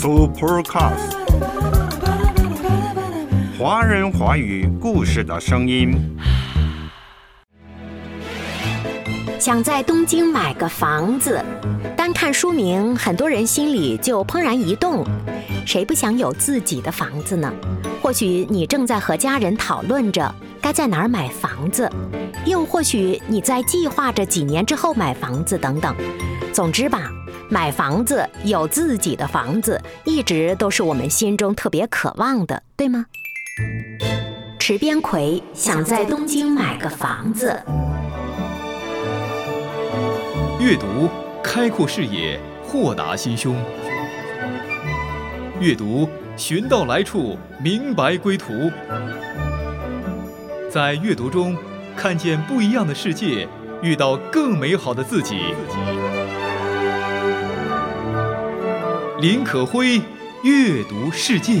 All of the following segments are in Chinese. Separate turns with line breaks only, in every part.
Supercast，华人华语故事的声音。
想在东京买个房子，单看书名，很多人心里就怦然一动。谁不想有自己的房子呢？或许你正在和家人讨论着该在哪儿买房子，又或许你在计划着几年之后买房子等等。总之吧，买房子、有自己的房子，一直都是我们心中特别渴望的，对吗？池边葵想在东京买个房子。
阅读开阔视野，豁达心胸。阅读寻到来处，明白归途。在阅读中看见不一样的世界，遇到更美好的自己。林可辉，阅读世界。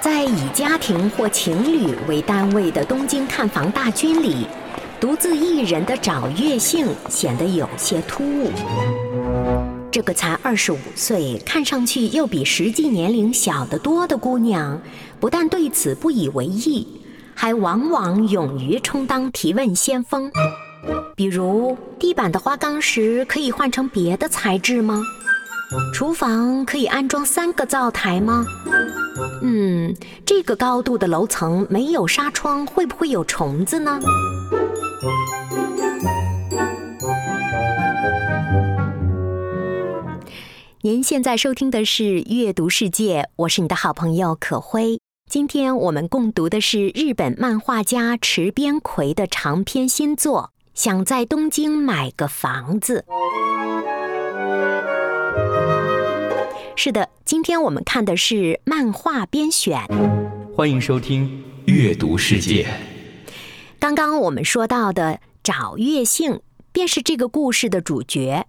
在以家庭或情侣为单位的东京看房大军里，独自一人的找月杏显得有些突兀。这个才二十五岁，看上去又比实际年龄小得多的姑娘，不但对此不以为意，还往往勇于充当提问先锋。比如，地板的花岗石可以换成别的材质吗？厨房可以安装三个灶台吗？嗯，这个高度的楼层没有纱窗，会不会有虫子呢？您现在收听的是《阅读世界》，我是你的好朋友可辉。今天我们共读的是日本漫画家池边葵的长篇新作《想在东京买个房子》。是的，今天我们看的是漫画编选。
欢迎收听《阅读世界》。
刚刚我们说到的找月杏，便是这个故事的主角。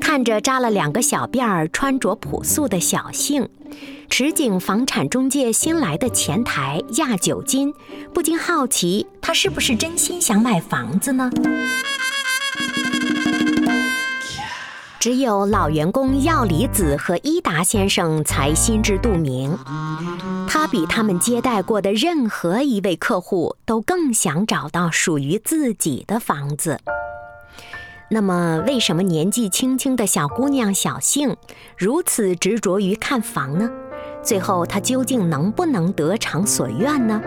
看着扎了两个小辫儿、穿着朴素的小杏，池井房产中介新来的前台亚九金，不禁好奇，他是不是真心想买房子呢？只有老员工药离子和伊达先生才心知肚明，他比他们接待过的任何一位客户都更想找到属于自己的房子。那么，为什么年纪轻轻的小姑娘小杏如此执着于看房呢？最后，她究竟能不能得偿所愿呢？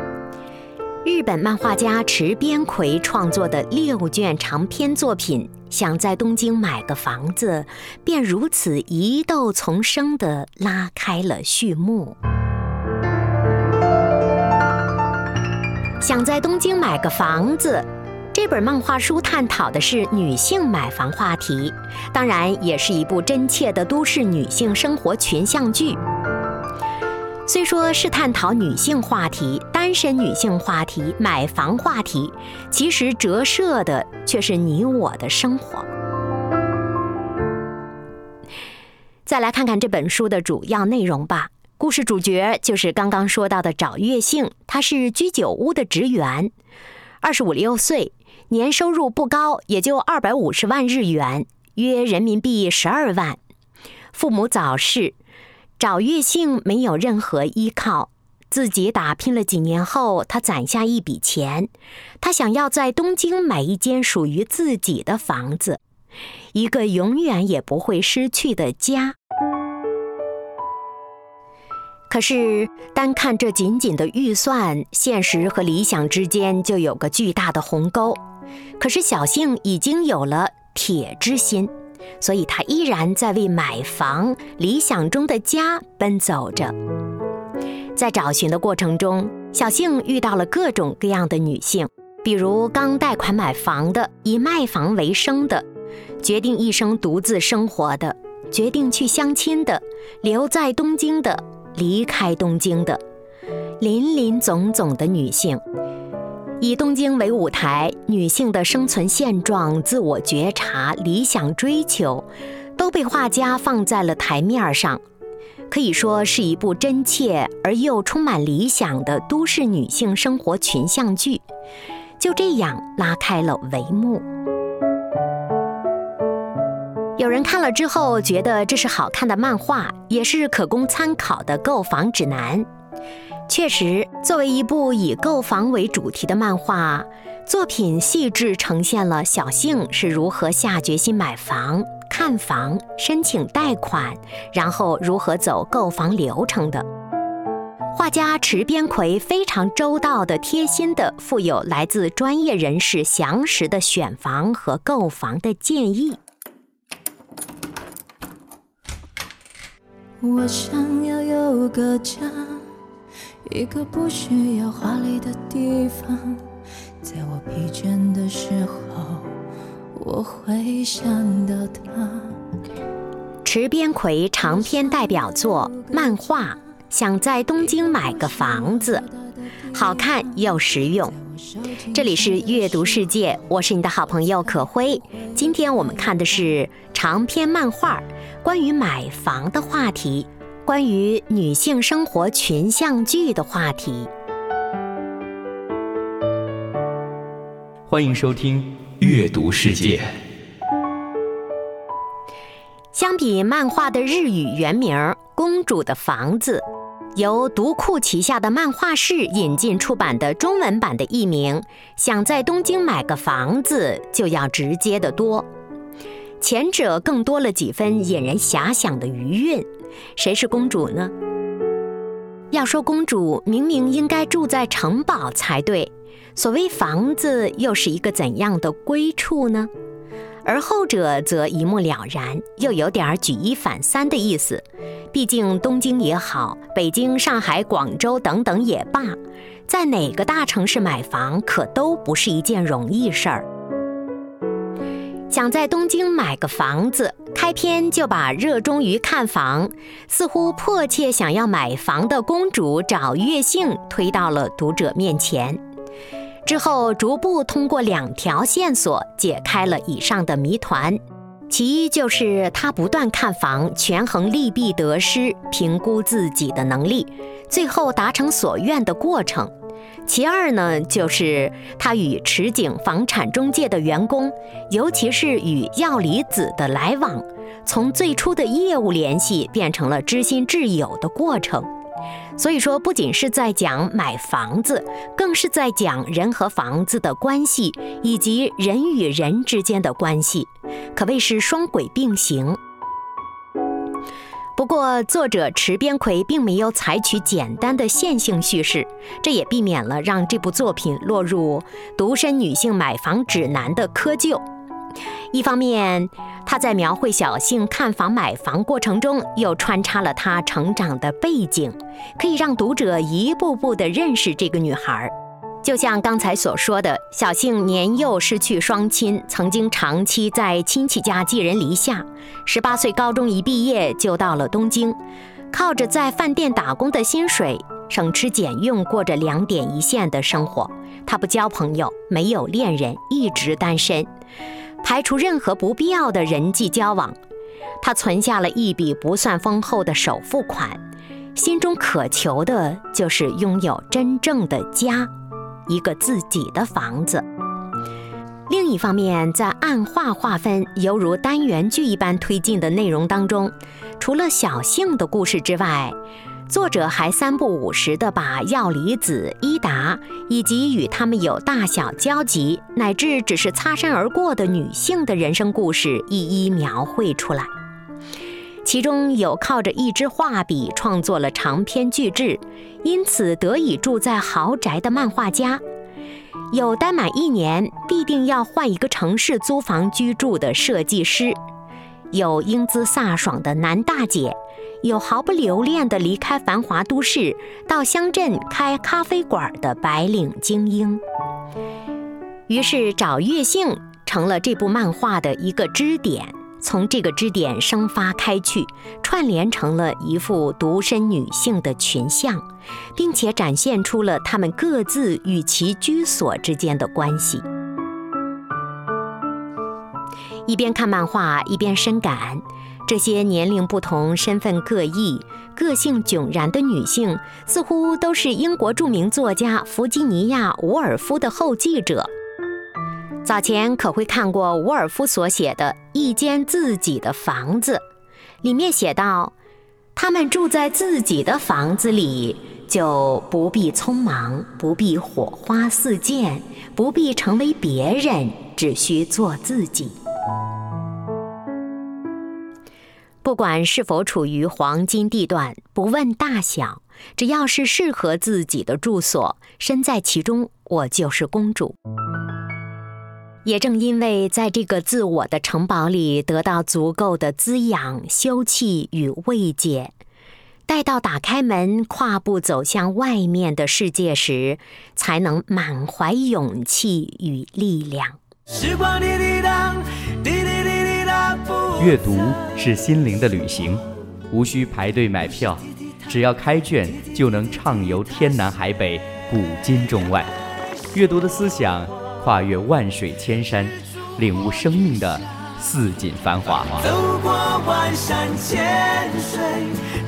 日本漫画家池边葵创作的六卷长篇作品《想在东京买个房子》，便如此疑窦丛生地拉开了序幕。想在东京买个房子，这本漫画书探讨的是女性买房话题，当然也是一部真切的都市女性生活群像剧。虽说是探讨女性话题、单身女性话题、买房话题，其实折射的却是你我的生活。再来看看这本书的主要内容吧。故事主角就是刚刚说到的找月杏，她是居酒屋的职员，二十五六岁，年收入不高，也就二百五十万日元，约人民币十二万。父母早逝。找月杏没有任何依靠，自己打拼了几年后，他攒下一笔钱，他想要在东京买一间属于自己的房子，一个永远也不会失去的家。可是，单看这仅仅的预算，现实和理想之间就有个巨大的鸿沟。可是小幸已经有了铁之心。所以，他依然在为买房、理想中的家奔走着。在找寻的过程中，小杏遇到了各种各样的女性，比如刚贷款买房的、以卖房为生的、决定一生独自生活的、决定去相亲的、留在东京的、离开东京的，林林总总的女性。以东京为舞台，女性的生存现状、自我觉察、理想追求，都被画家放在了台面上。可以说是一部真切而又充满理想的都市女性生活群像剧，就这样拉开了帷幕。有人看了之后觉得这是好看的漫画，也是可供参考的购房指南。确实，作为一部以购房为主题的漫画作品，细致呈现了小幸是如何下决心买房、看房、申请贷款，然后如何走购房流程的。画家池边葵非常周到的、贴心的，附有来自专业人士详实的选房和购房的建议。我想要有个家。一个不需要华丽的地方，在我疲倦的时候，我会想到他。池边葵长篇代表作漫画，想在东京买个房子，好看又实用。这里是阅读世界，我是你的好朋友可辉。今天我们看的是长篇漫画，关于买房的话题。关于女性生活群像剧的话题，
欢迎收听《阅读世界》。
相比漫画的日语原名《公主的房子》，由读库旗下的漫画室引进出版的中文版的译名《想在东京买个房子》就要直接的多。前者更多了几分引人遐想的余韵。谁是公主呢？要说公主，明明应该住在城堡才对。所谓房子，又是一个怎样的归处呢？而后者则一目了然，又有点举一反三的意思。毕竟东京也好，北京、上海、广州等等也罢，在哪个大城市买房，可都不是一件容易事儿。想在东京买个房子，开篇就把热衷于看房、似乎迫切想要买房的公主找月幸推到了读者面前。之后逐步通过两条线索解开了以上的谜团：其一就是她不断看房，权衡利弊得失，评估自己的能力，最后达成所愿的过程。其二呢，就是他与池景房产中介的员工，尤其是与药离子的来往，从最初的业务联系变成了知心挚友的过程。所以说，不仅是在讲买房子，更是在讲人和房子的关系，以及人与人之间的关系，可谓是双轨并行。不过，作者池边葵并没有采取简单的线性叙事，这也避免了让这部作品落入独身女性买房指南的窠臼。一方面，他在描绘小幸看房买房过程中，又穿插了她成长的背景，可以让读者一步步地认识这个女孩。就像刚才所说的，小幸年幼失去双亲，曾经长期在亲戚家寄人篱下。十八岁高中一毕业就到了东京，靠着在饭店打工的薪水，省吃俭用过着两点一线的生活。他不交朋友，没有恋人，一直单身，排除任何不必要的人际交往。他存下了一笔不算丰厚的首付款，心中渴求的就是拥有真正的家。一个自己的房子。另一方面，在暗画划分犹如单元剧一般推进的内容当中，除了小幸的故事之外，作者还三不五时地把药离子、伊达以及与他们有大小交集乃至只是擦身而过的女性的人生故事一一描绘出来。其中有靠着一支画笔创作了长篇巨制，因此得以住在豪宅的漫画家；有待满一年必定要换一个城市租房居住的设计师；有英姿飒爽的男大姐；有毫不留恋地离开繁华都市到乡镇开咖啡馆的白领精英。于是找月幸成了这部漫画的一个支点。从这个支点生发开去，串联成了一幅独身女性的群像，并且展现出了她们各自与其居所之间的关系。一边看漫画，一边深感，这些年龄不同、身份各异、个性迥然的女性，似乎都是英国著名作家弗吉尼亚·伍尔夫的后继者。早前可会看过伍尔夫所写的《一间自己的房子》，里面写道：“他们住在自己的房子里，就不必匆忙，不必火花四溅，不必成为别人，只需做自己。”不管是否处于黄金地段，不问大小，只要是适合自己的住所，身在其中，我就是公主。也正因为在这个自我的城堡里得到足够的滋养、休憩与慰藉，待到打开门、跨步走向外面的世界时，才能满怀勇气与力量。
阅读是心灵的旅行，无需排队买票，只要开卷就能畅游天南海北、古今中外。阅读的思想。跨越万水千山，领悟生命的似锦繁华。走过万山千水，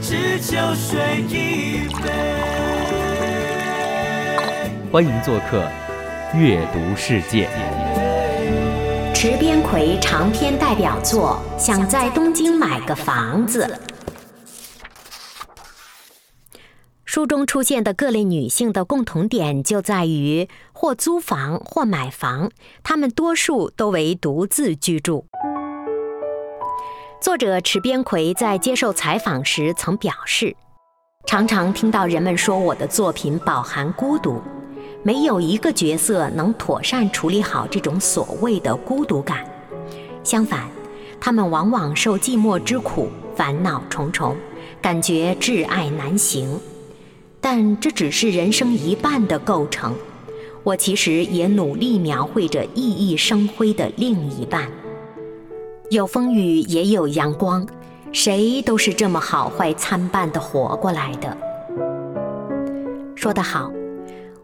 只求水一杯。欢迎做客阅读世界。
池边葵长篇代表作《想在东京买个房子》。书中出现的各类女性的共同点就在于或租房或买房，她们多数都为独自居住。作者池边葵在接受采访时曾表示：“常常听到人们说我的作品饱含孤独，没有一个角色能妥善处理好这种所谓的孤独感。相反，他们往往受寂寞之苦，烦恼重重，感觉挚爱难行。”但这只是人生一半的构成，我其实也努力描绘着熠熠生辉的另一半。有风雨也有阳光，谁都是这么好坏参半的活过来的。说得好，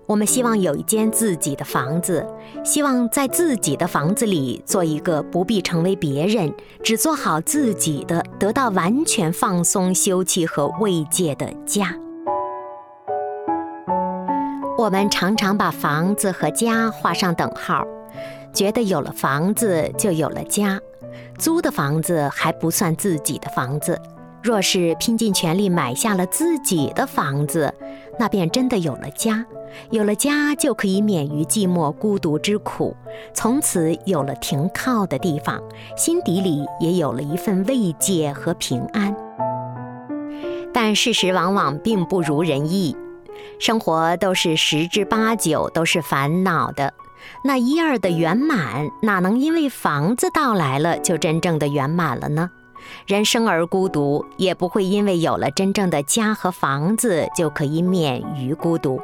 我们希望有一间自己的房子，希望在自己的房子里做一个不必成为别人，只做好自己的，得到完全放松、休憩和慰藉的家。我们常常把房子和家画上等号，觉得有了房子就有了家，租的房子还不算自己的房子。若是拼尽全力买下了自己的房子，那便真的有了家。有了家，就可以免于寂寞孤独之苦，从此有了停靠的地方，心底里也有了一份慰藉和平安。但事实往往并不如人意。生活都是十之八九都是烦恼的，那一二的圆满哪能因为房子到来了就真正的圆满了呢？人生而孤独，也不会因为有了真正的家和房子就可以免于孤独。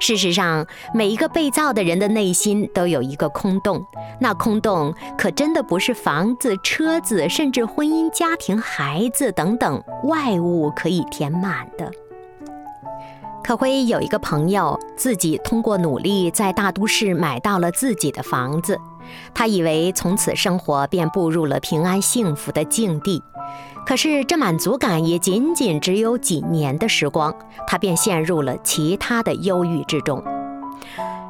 事实上，每一个被造的人的内心都有一个空洞，那空洞可真的不是房子、车子，甚至婚姻、家庭、孩子等等外物可以填满的。可辉有一个朋友，自己通过努力在大都市买到了自己的房子，他以为从此生活便步入了平安幸福的境地。可是这满足感也仅仅只有几年的时光，他便陷入了其他的忧郁之中。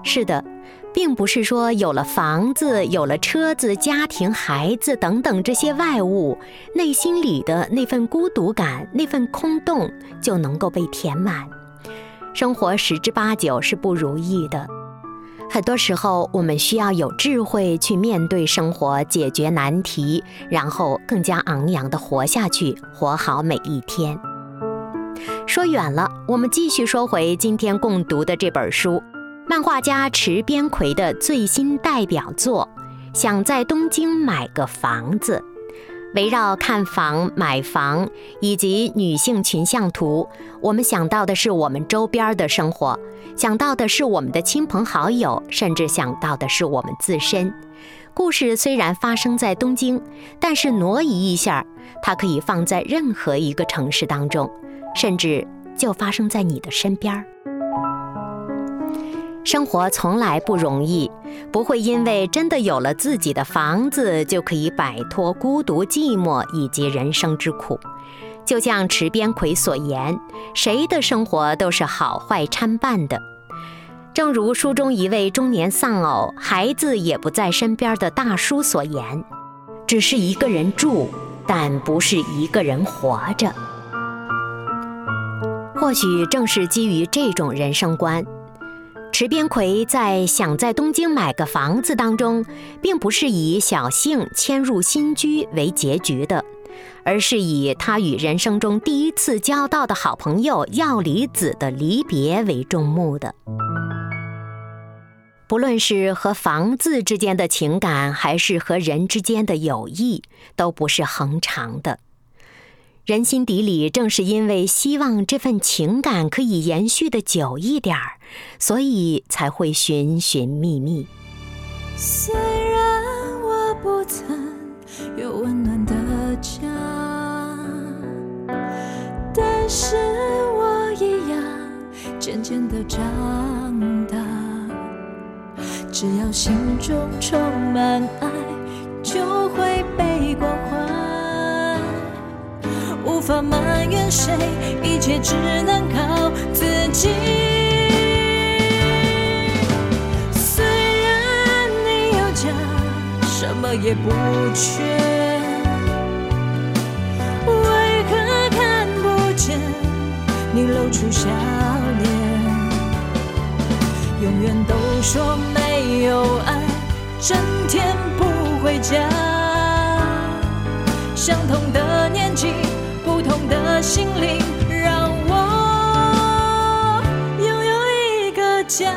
是的，并不是说有了房子、有了车子、家庭、孩子等等这些外物，内心里的那份孤独感、那份空洞就能够被填满。生活十之八九是不如意的，很多时候我们需要有智慧去面对生活，解决难题，然后更加昂扬地活下去，活好每一天。说远了，我们继续说回今天共读的这本书，漫画家池边葵的最新代表作《想在东京买个房子》。围绕看房、买房以及女性群像图，我们想到的是我们周边的生活，想到的是我们的亲朋好友，甚至想到的是我们自身。故事虽然发生在东京，但是挪移一下，它可以放在任何一个城市当中，甚至就发生在你的身边。生活从来不容易，不会因为真的有了自己的房子就可以摆脱孤独、寂寞以及人生之苦。就像池边葵所言，谁的生活都是好坏参半的。正如书中一位中年丧偶、孩子也不在身边的大叔所言：“只是一个人住，但不是一个人活着。”或许正是基于这种人生观。池边葵在想在东京买个房子当中，并不是以小幸迁入新居为结局的，而是以他与人生中第一次交到的好朋友药离子的离别为重目的。不论是和房子之间的情感，还是和人之间的友谊，都不是恒长的。人心底里正是因为希望这份情感可以延续的久一点儿，所以才会寻寻觅觅。
虽然我不曾有温暖的家，但是我一样渐渐的长大。只要心中充满爱，就会被关怀。无法埋怨谁，一切只能靠自己。虽然你有家，什么也不缺，为何看不见你露出笑脸？永远都说没有爱，整天不回家。相同的年纪。同的心灵，让我拥有一个家。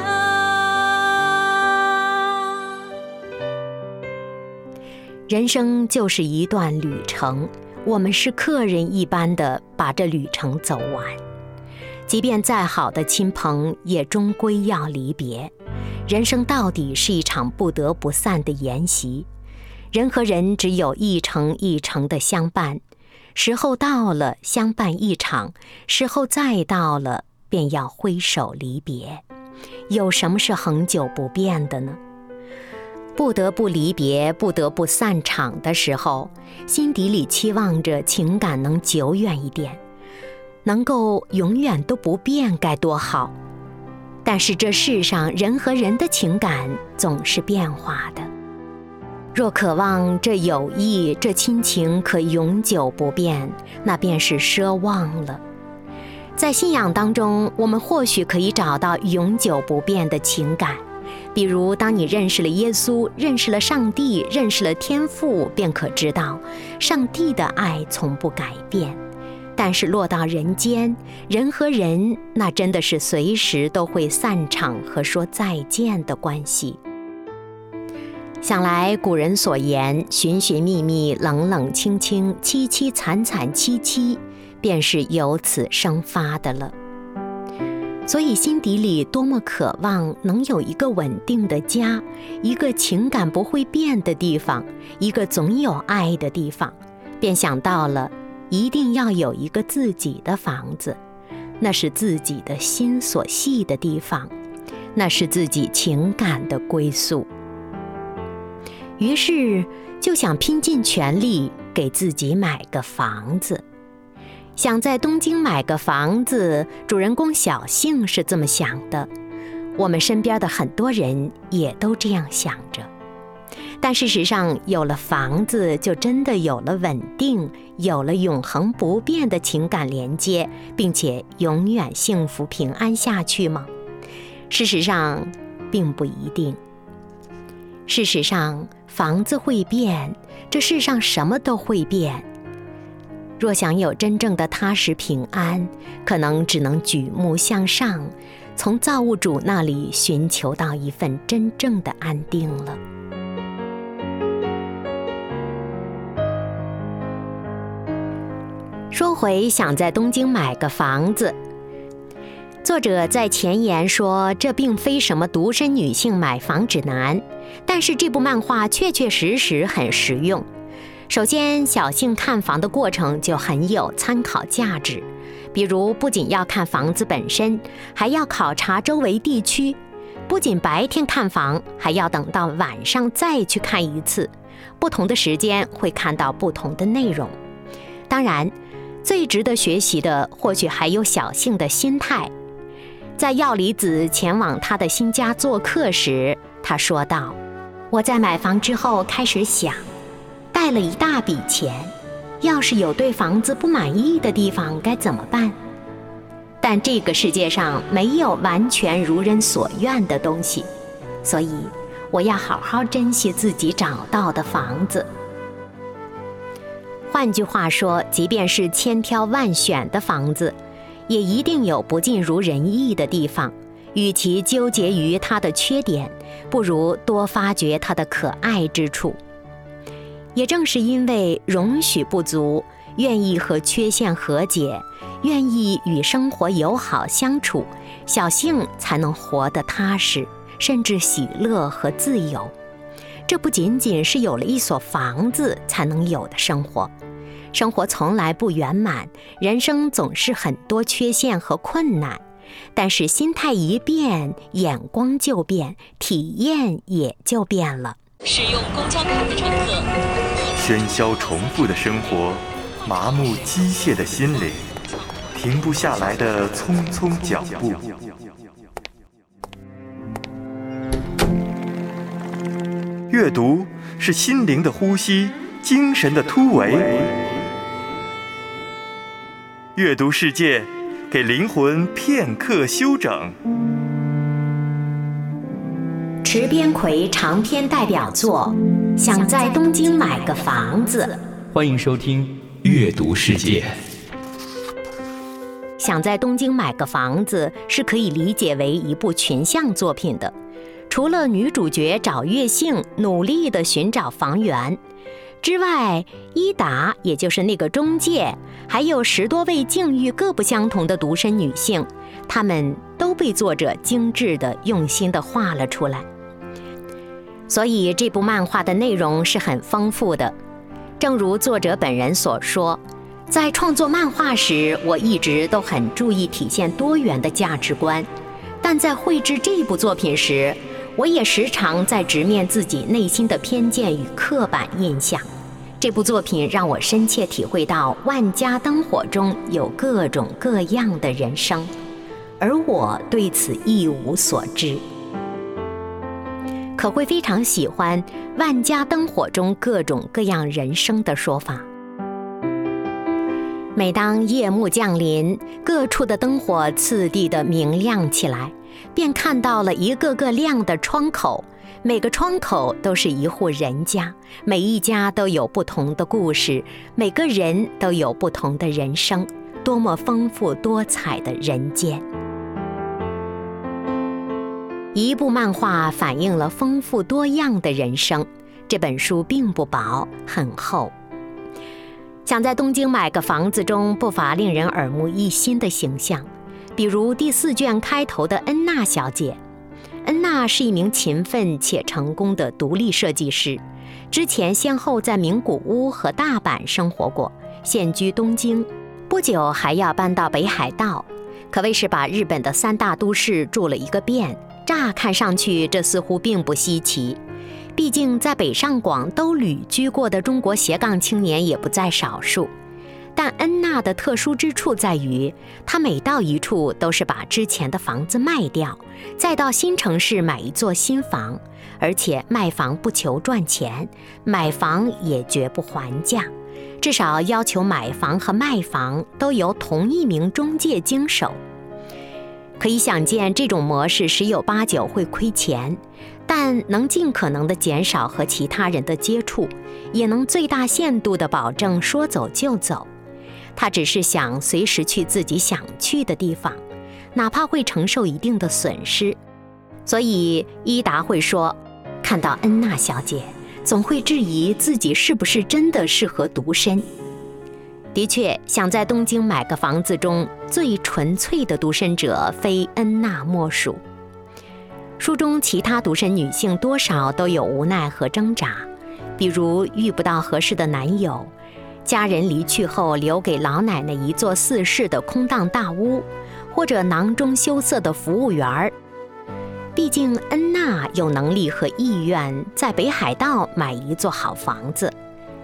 人生就是一段旅程，我们是客人一般的把这旅程走完。即便再好的亲朋，也终归要离别。人生到底是一场不得不散的筵席，人和人只有一程一程的相伴。时候到了，相伴一场；时候再到了，便要挥手离别。有什么是恒久不变的呢？不得不离别，不得不散场的时候，心底里期望着情感能久远一点，能够永远都不变，该多好！但是这世上人和人的情感总是变化的。若渴望这友谊、这亲情可永久不变，那便是奢望了。在信仰当中，我们或许可以找到永久不变的情感，比如当你认识了耶稣、认识了上帝、认识了天父，便可知道，上帝的爱从不改变。但是落到人间，人和人，那真的是随时都会散场和说再见的关系。想来古人所言“寻寻觅觅，冷冷清清，凄凄惨惨戚戚”，便是由此生发的了。所以心底里多么渴望能有一个稳定的家，一个情感不会变的地方，一个总有爱的地方，便想到了一定要有一个自己的房子，那是自己的心所系的地方，那是自己情感的归宿。于是就想拼尽全力给自己买个房子，想在东京买个房子。主人公小幸是这么想的，我们身边的很多人也都这样想着。但事实上，有了房子，就真的有了稳定，有了永恒不变的情感连接，并且永远幸福平安下去吗？事实上，并不一定。事实上。房子会变，这世上什么都会变。若想有真正的踏实平安，可能只能举目向上，从造物主那里寻求到一份真正的安定了。说回想在东京买个房子。作者在前言说，这并非什么独身女性买房指南，但是这部漫画确确实实很实用。首先，小幸看房的过程就很有参考价值，比如不仅要看房子本身，还要考察周围地区，不仅白天看房，还要等到晚上再去看一次，不同的时间会看到不同的内容。当然，最值得学习的或许还有小幸的心态。在药离子前往他的新家做客时，他说道：“我在买房之后开始想，带了一大笔钱，要是有对房子不满意的地方该怎么办？但这个世界上没有完全如人所愿的东西，所以我要好好珍惜自己找到的房子。换句话说，即便是千挑万选的房子。”也一定有不尽如人意的地方，与其纠结于他的缺点，不如多发掘他的可爱之处。也正是因为容许不足，愿意和缺陷和解，愿意与生活友好相处，小幸才能活得踏实，甚至喜乐和自由。这不仅仅是有了一所房子才能有的生活。生活从来不圆满，人生总是很多缺陷和困难，但是心态一变，眼光就变，体验也就变了。
使用公交卡的乘客，
喧嚣重复的生活，麻木机械的心灵，停不下来的匆匆脚步。阅读是心灵的呼吸，精神的突围。阅读世界，给灵魂片刻休整。
池边葵长篇代表作《想在东京买个房子》。
欢迎收听《阅读世界》。
想在东京买个房子是可以理解为一部群像作品的，除了女主角找月幸努力的寻找房源。之外，伊达也就是那个中介，还有十多位境遇各不相同的独身女性，她们都被作者精致的、用心的画了出来。所以这部漫画的内容是很丰富的。正如作者本人所说，在创作漫画时，我一直都很注意体现多元的价值观，但在绘制这部作品时，我也时常在直面自己内心的偏见与刻板印象。这部作品让我深切体会到万家灯火中有各种各样的人生，而我对此一无所知。可会非常喜欢“万家灯火中各种各样人生”的说法。每当夜幕降临，各处的灯火次第的明亮起来，便看到了一个个亮的窗口。每个窗口都是一户人家，每一家都有不同的故事，每个人都有不同的人生，多么丰富多彩的人间！一部漫画反映了丰富多样的人生。这本书并不薄，很厚。想在东京买个房子中，不乏令人耳目一新的形象，比如第四卷开头的恩娜小姐。恩娜是一名勤奋且成功的独立设计师，之前先后在名古屋和大阪生活过，现居东京，不久还要搬到北海道，可谓是把日本的三大都市住了一个遍。乍看上去，这似乎并不稀奇，毕竟在北上广都旅居过的中国斜杠青年也不在少数。但恩娜的特殊之处在于，她每到一处都是把之前的房子卖掉，再到新城市买一座新房，而且卖房不求赚钱，买房也绝不还价，至少要求买房和卖房都由同一名中介经手。可以想见，这种模式十有八九会亏钱，但能尽可能的减少和其他人的接触，也能最大限度的保证说走就走。他只是想随时去自己想去的地方，哪怕会承受一定的损失。所以伊达会说，看到恩娜小姐，总会质疑自己是不是真的适合独身。的确，想在东京买个房子中最纯粹的独身者，非恩娜莫属。书中其他独身女性多少都有无奈和挣扎，比如遇不到合适的男友。家人离去后，留给老奶奶一座四室的空荡大屋，或者囊中羞涩的服务员儿。毕竟恩娜有能力和意愿在北海道买一座好房子，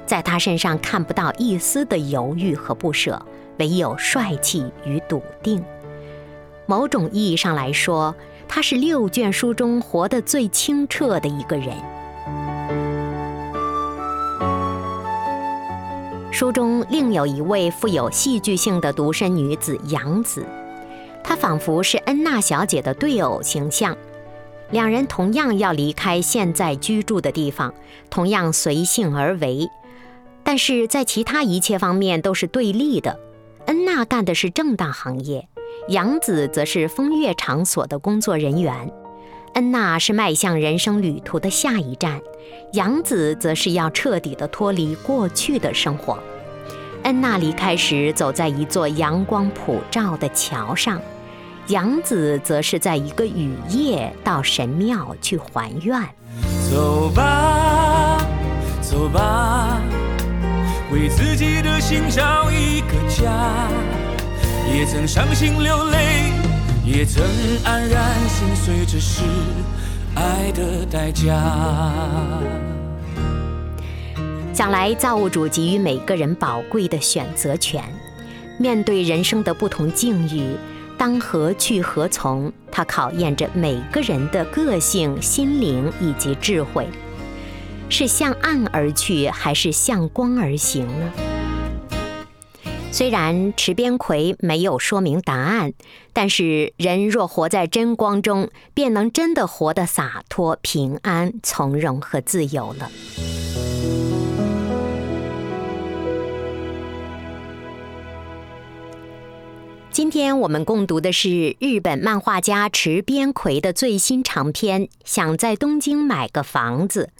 在她身上看不到一丝的犹豫和不舍，唯有帅气与笃定。某种意义上来说，她是六卷书中活得最清澈的一个人。书中另有一位富有戏剧性的独身女子杨子，她仿佛是恩娜小姐的对偶形象。两人同样要离开现在居住的地方，同样随性而为，但是在其他一切方面都是对立的。恩娜干的是正当行业，杨子则是风月场所的工作人员。恩娜是迈向人生旅途的下一站，杨子则是要彻底的脱离过去的生活。恩娜离开时，走在一座阳光普照的桥上。杨子则是在一个雨夜到神庙去还愿。
走吧，走吧，为自己的心找一个家。也曾伤心流泪，也曾黯然心碎，这是爱的代价。
想来造物主给予每个人宝贵的选择权，面对人生的不同境遇。当何去何从？它考验着每个人的个性、心灵以及智慧，是向暗而去，还是向光而行呢？虽然池边葵没有说明答案，但是人若活在真光中，便能真的活得洒脱、平安、从容和自由了。今天我们共读的是日本漫画家池边葵的最新长篇《想在东京买个房子》，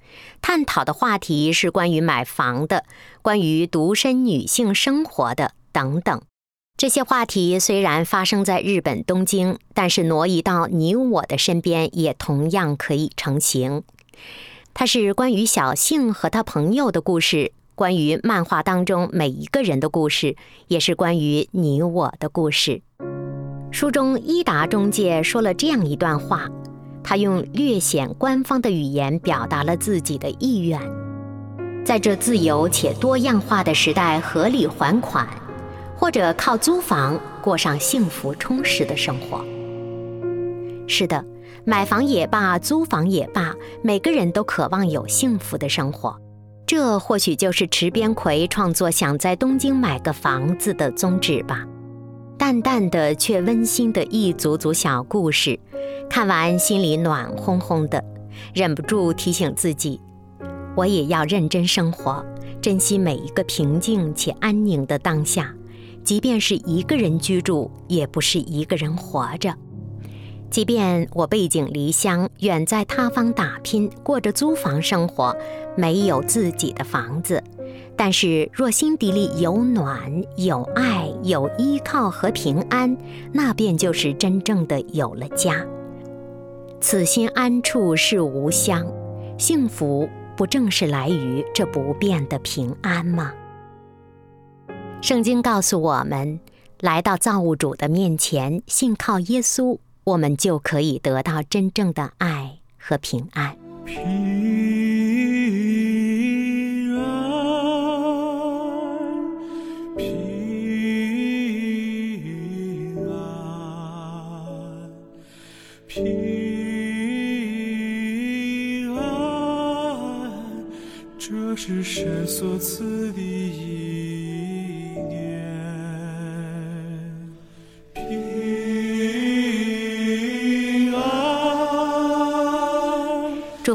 探讨的话题是关于买房的、关于独身女性生活的等等。这些话题虽然发生在日本东京，但是挪移到你我的身边也同样可以成型。它是关于小幸和他朋友的故事。关于漫画当中每一个人的故事，也是关于你我的故事。书中伊达中介说了这样一段话，他用略显官方的语言表达了自己的意愿：在这自由且多样化的时代，合理还款，或者靠租房过上幸福充实的生活。是的，买房也罢，租房也罢，每个人都渴望有幸福的生活。这或许就是池边葵创作想在东京买个房子的宗旨吧。淡淡的却温馨的一组组小故事，看完心里暖烘烘的，忍不住提醒自己：我也要认真生活，珍惜每一个平静且安宁的当下。即便是一个人居住，也不是一个人活着。即便我背井离乡，远在他方打拼，过着租房生活，没有自己的房子，但是若心底里有暖、有爱、有依靠和平安，那便就是真正的有了家。此心安处是吾乡，幸福不正是来于这不变的平安吗？圣经告诉我们，来到造物主的面前，信靠耶稣。我们就可以得到真正的爱和平安。
平安，平安，平安，这是神所赐的。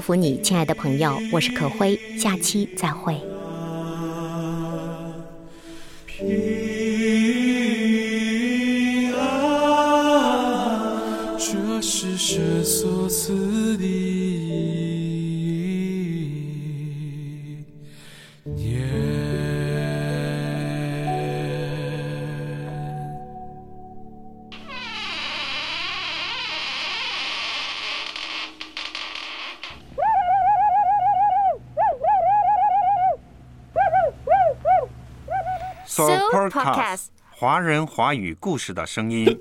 福你，亲爱的朋友，我是可辉，下期再会。
平安，这是神所赐
华人华语故事的声音。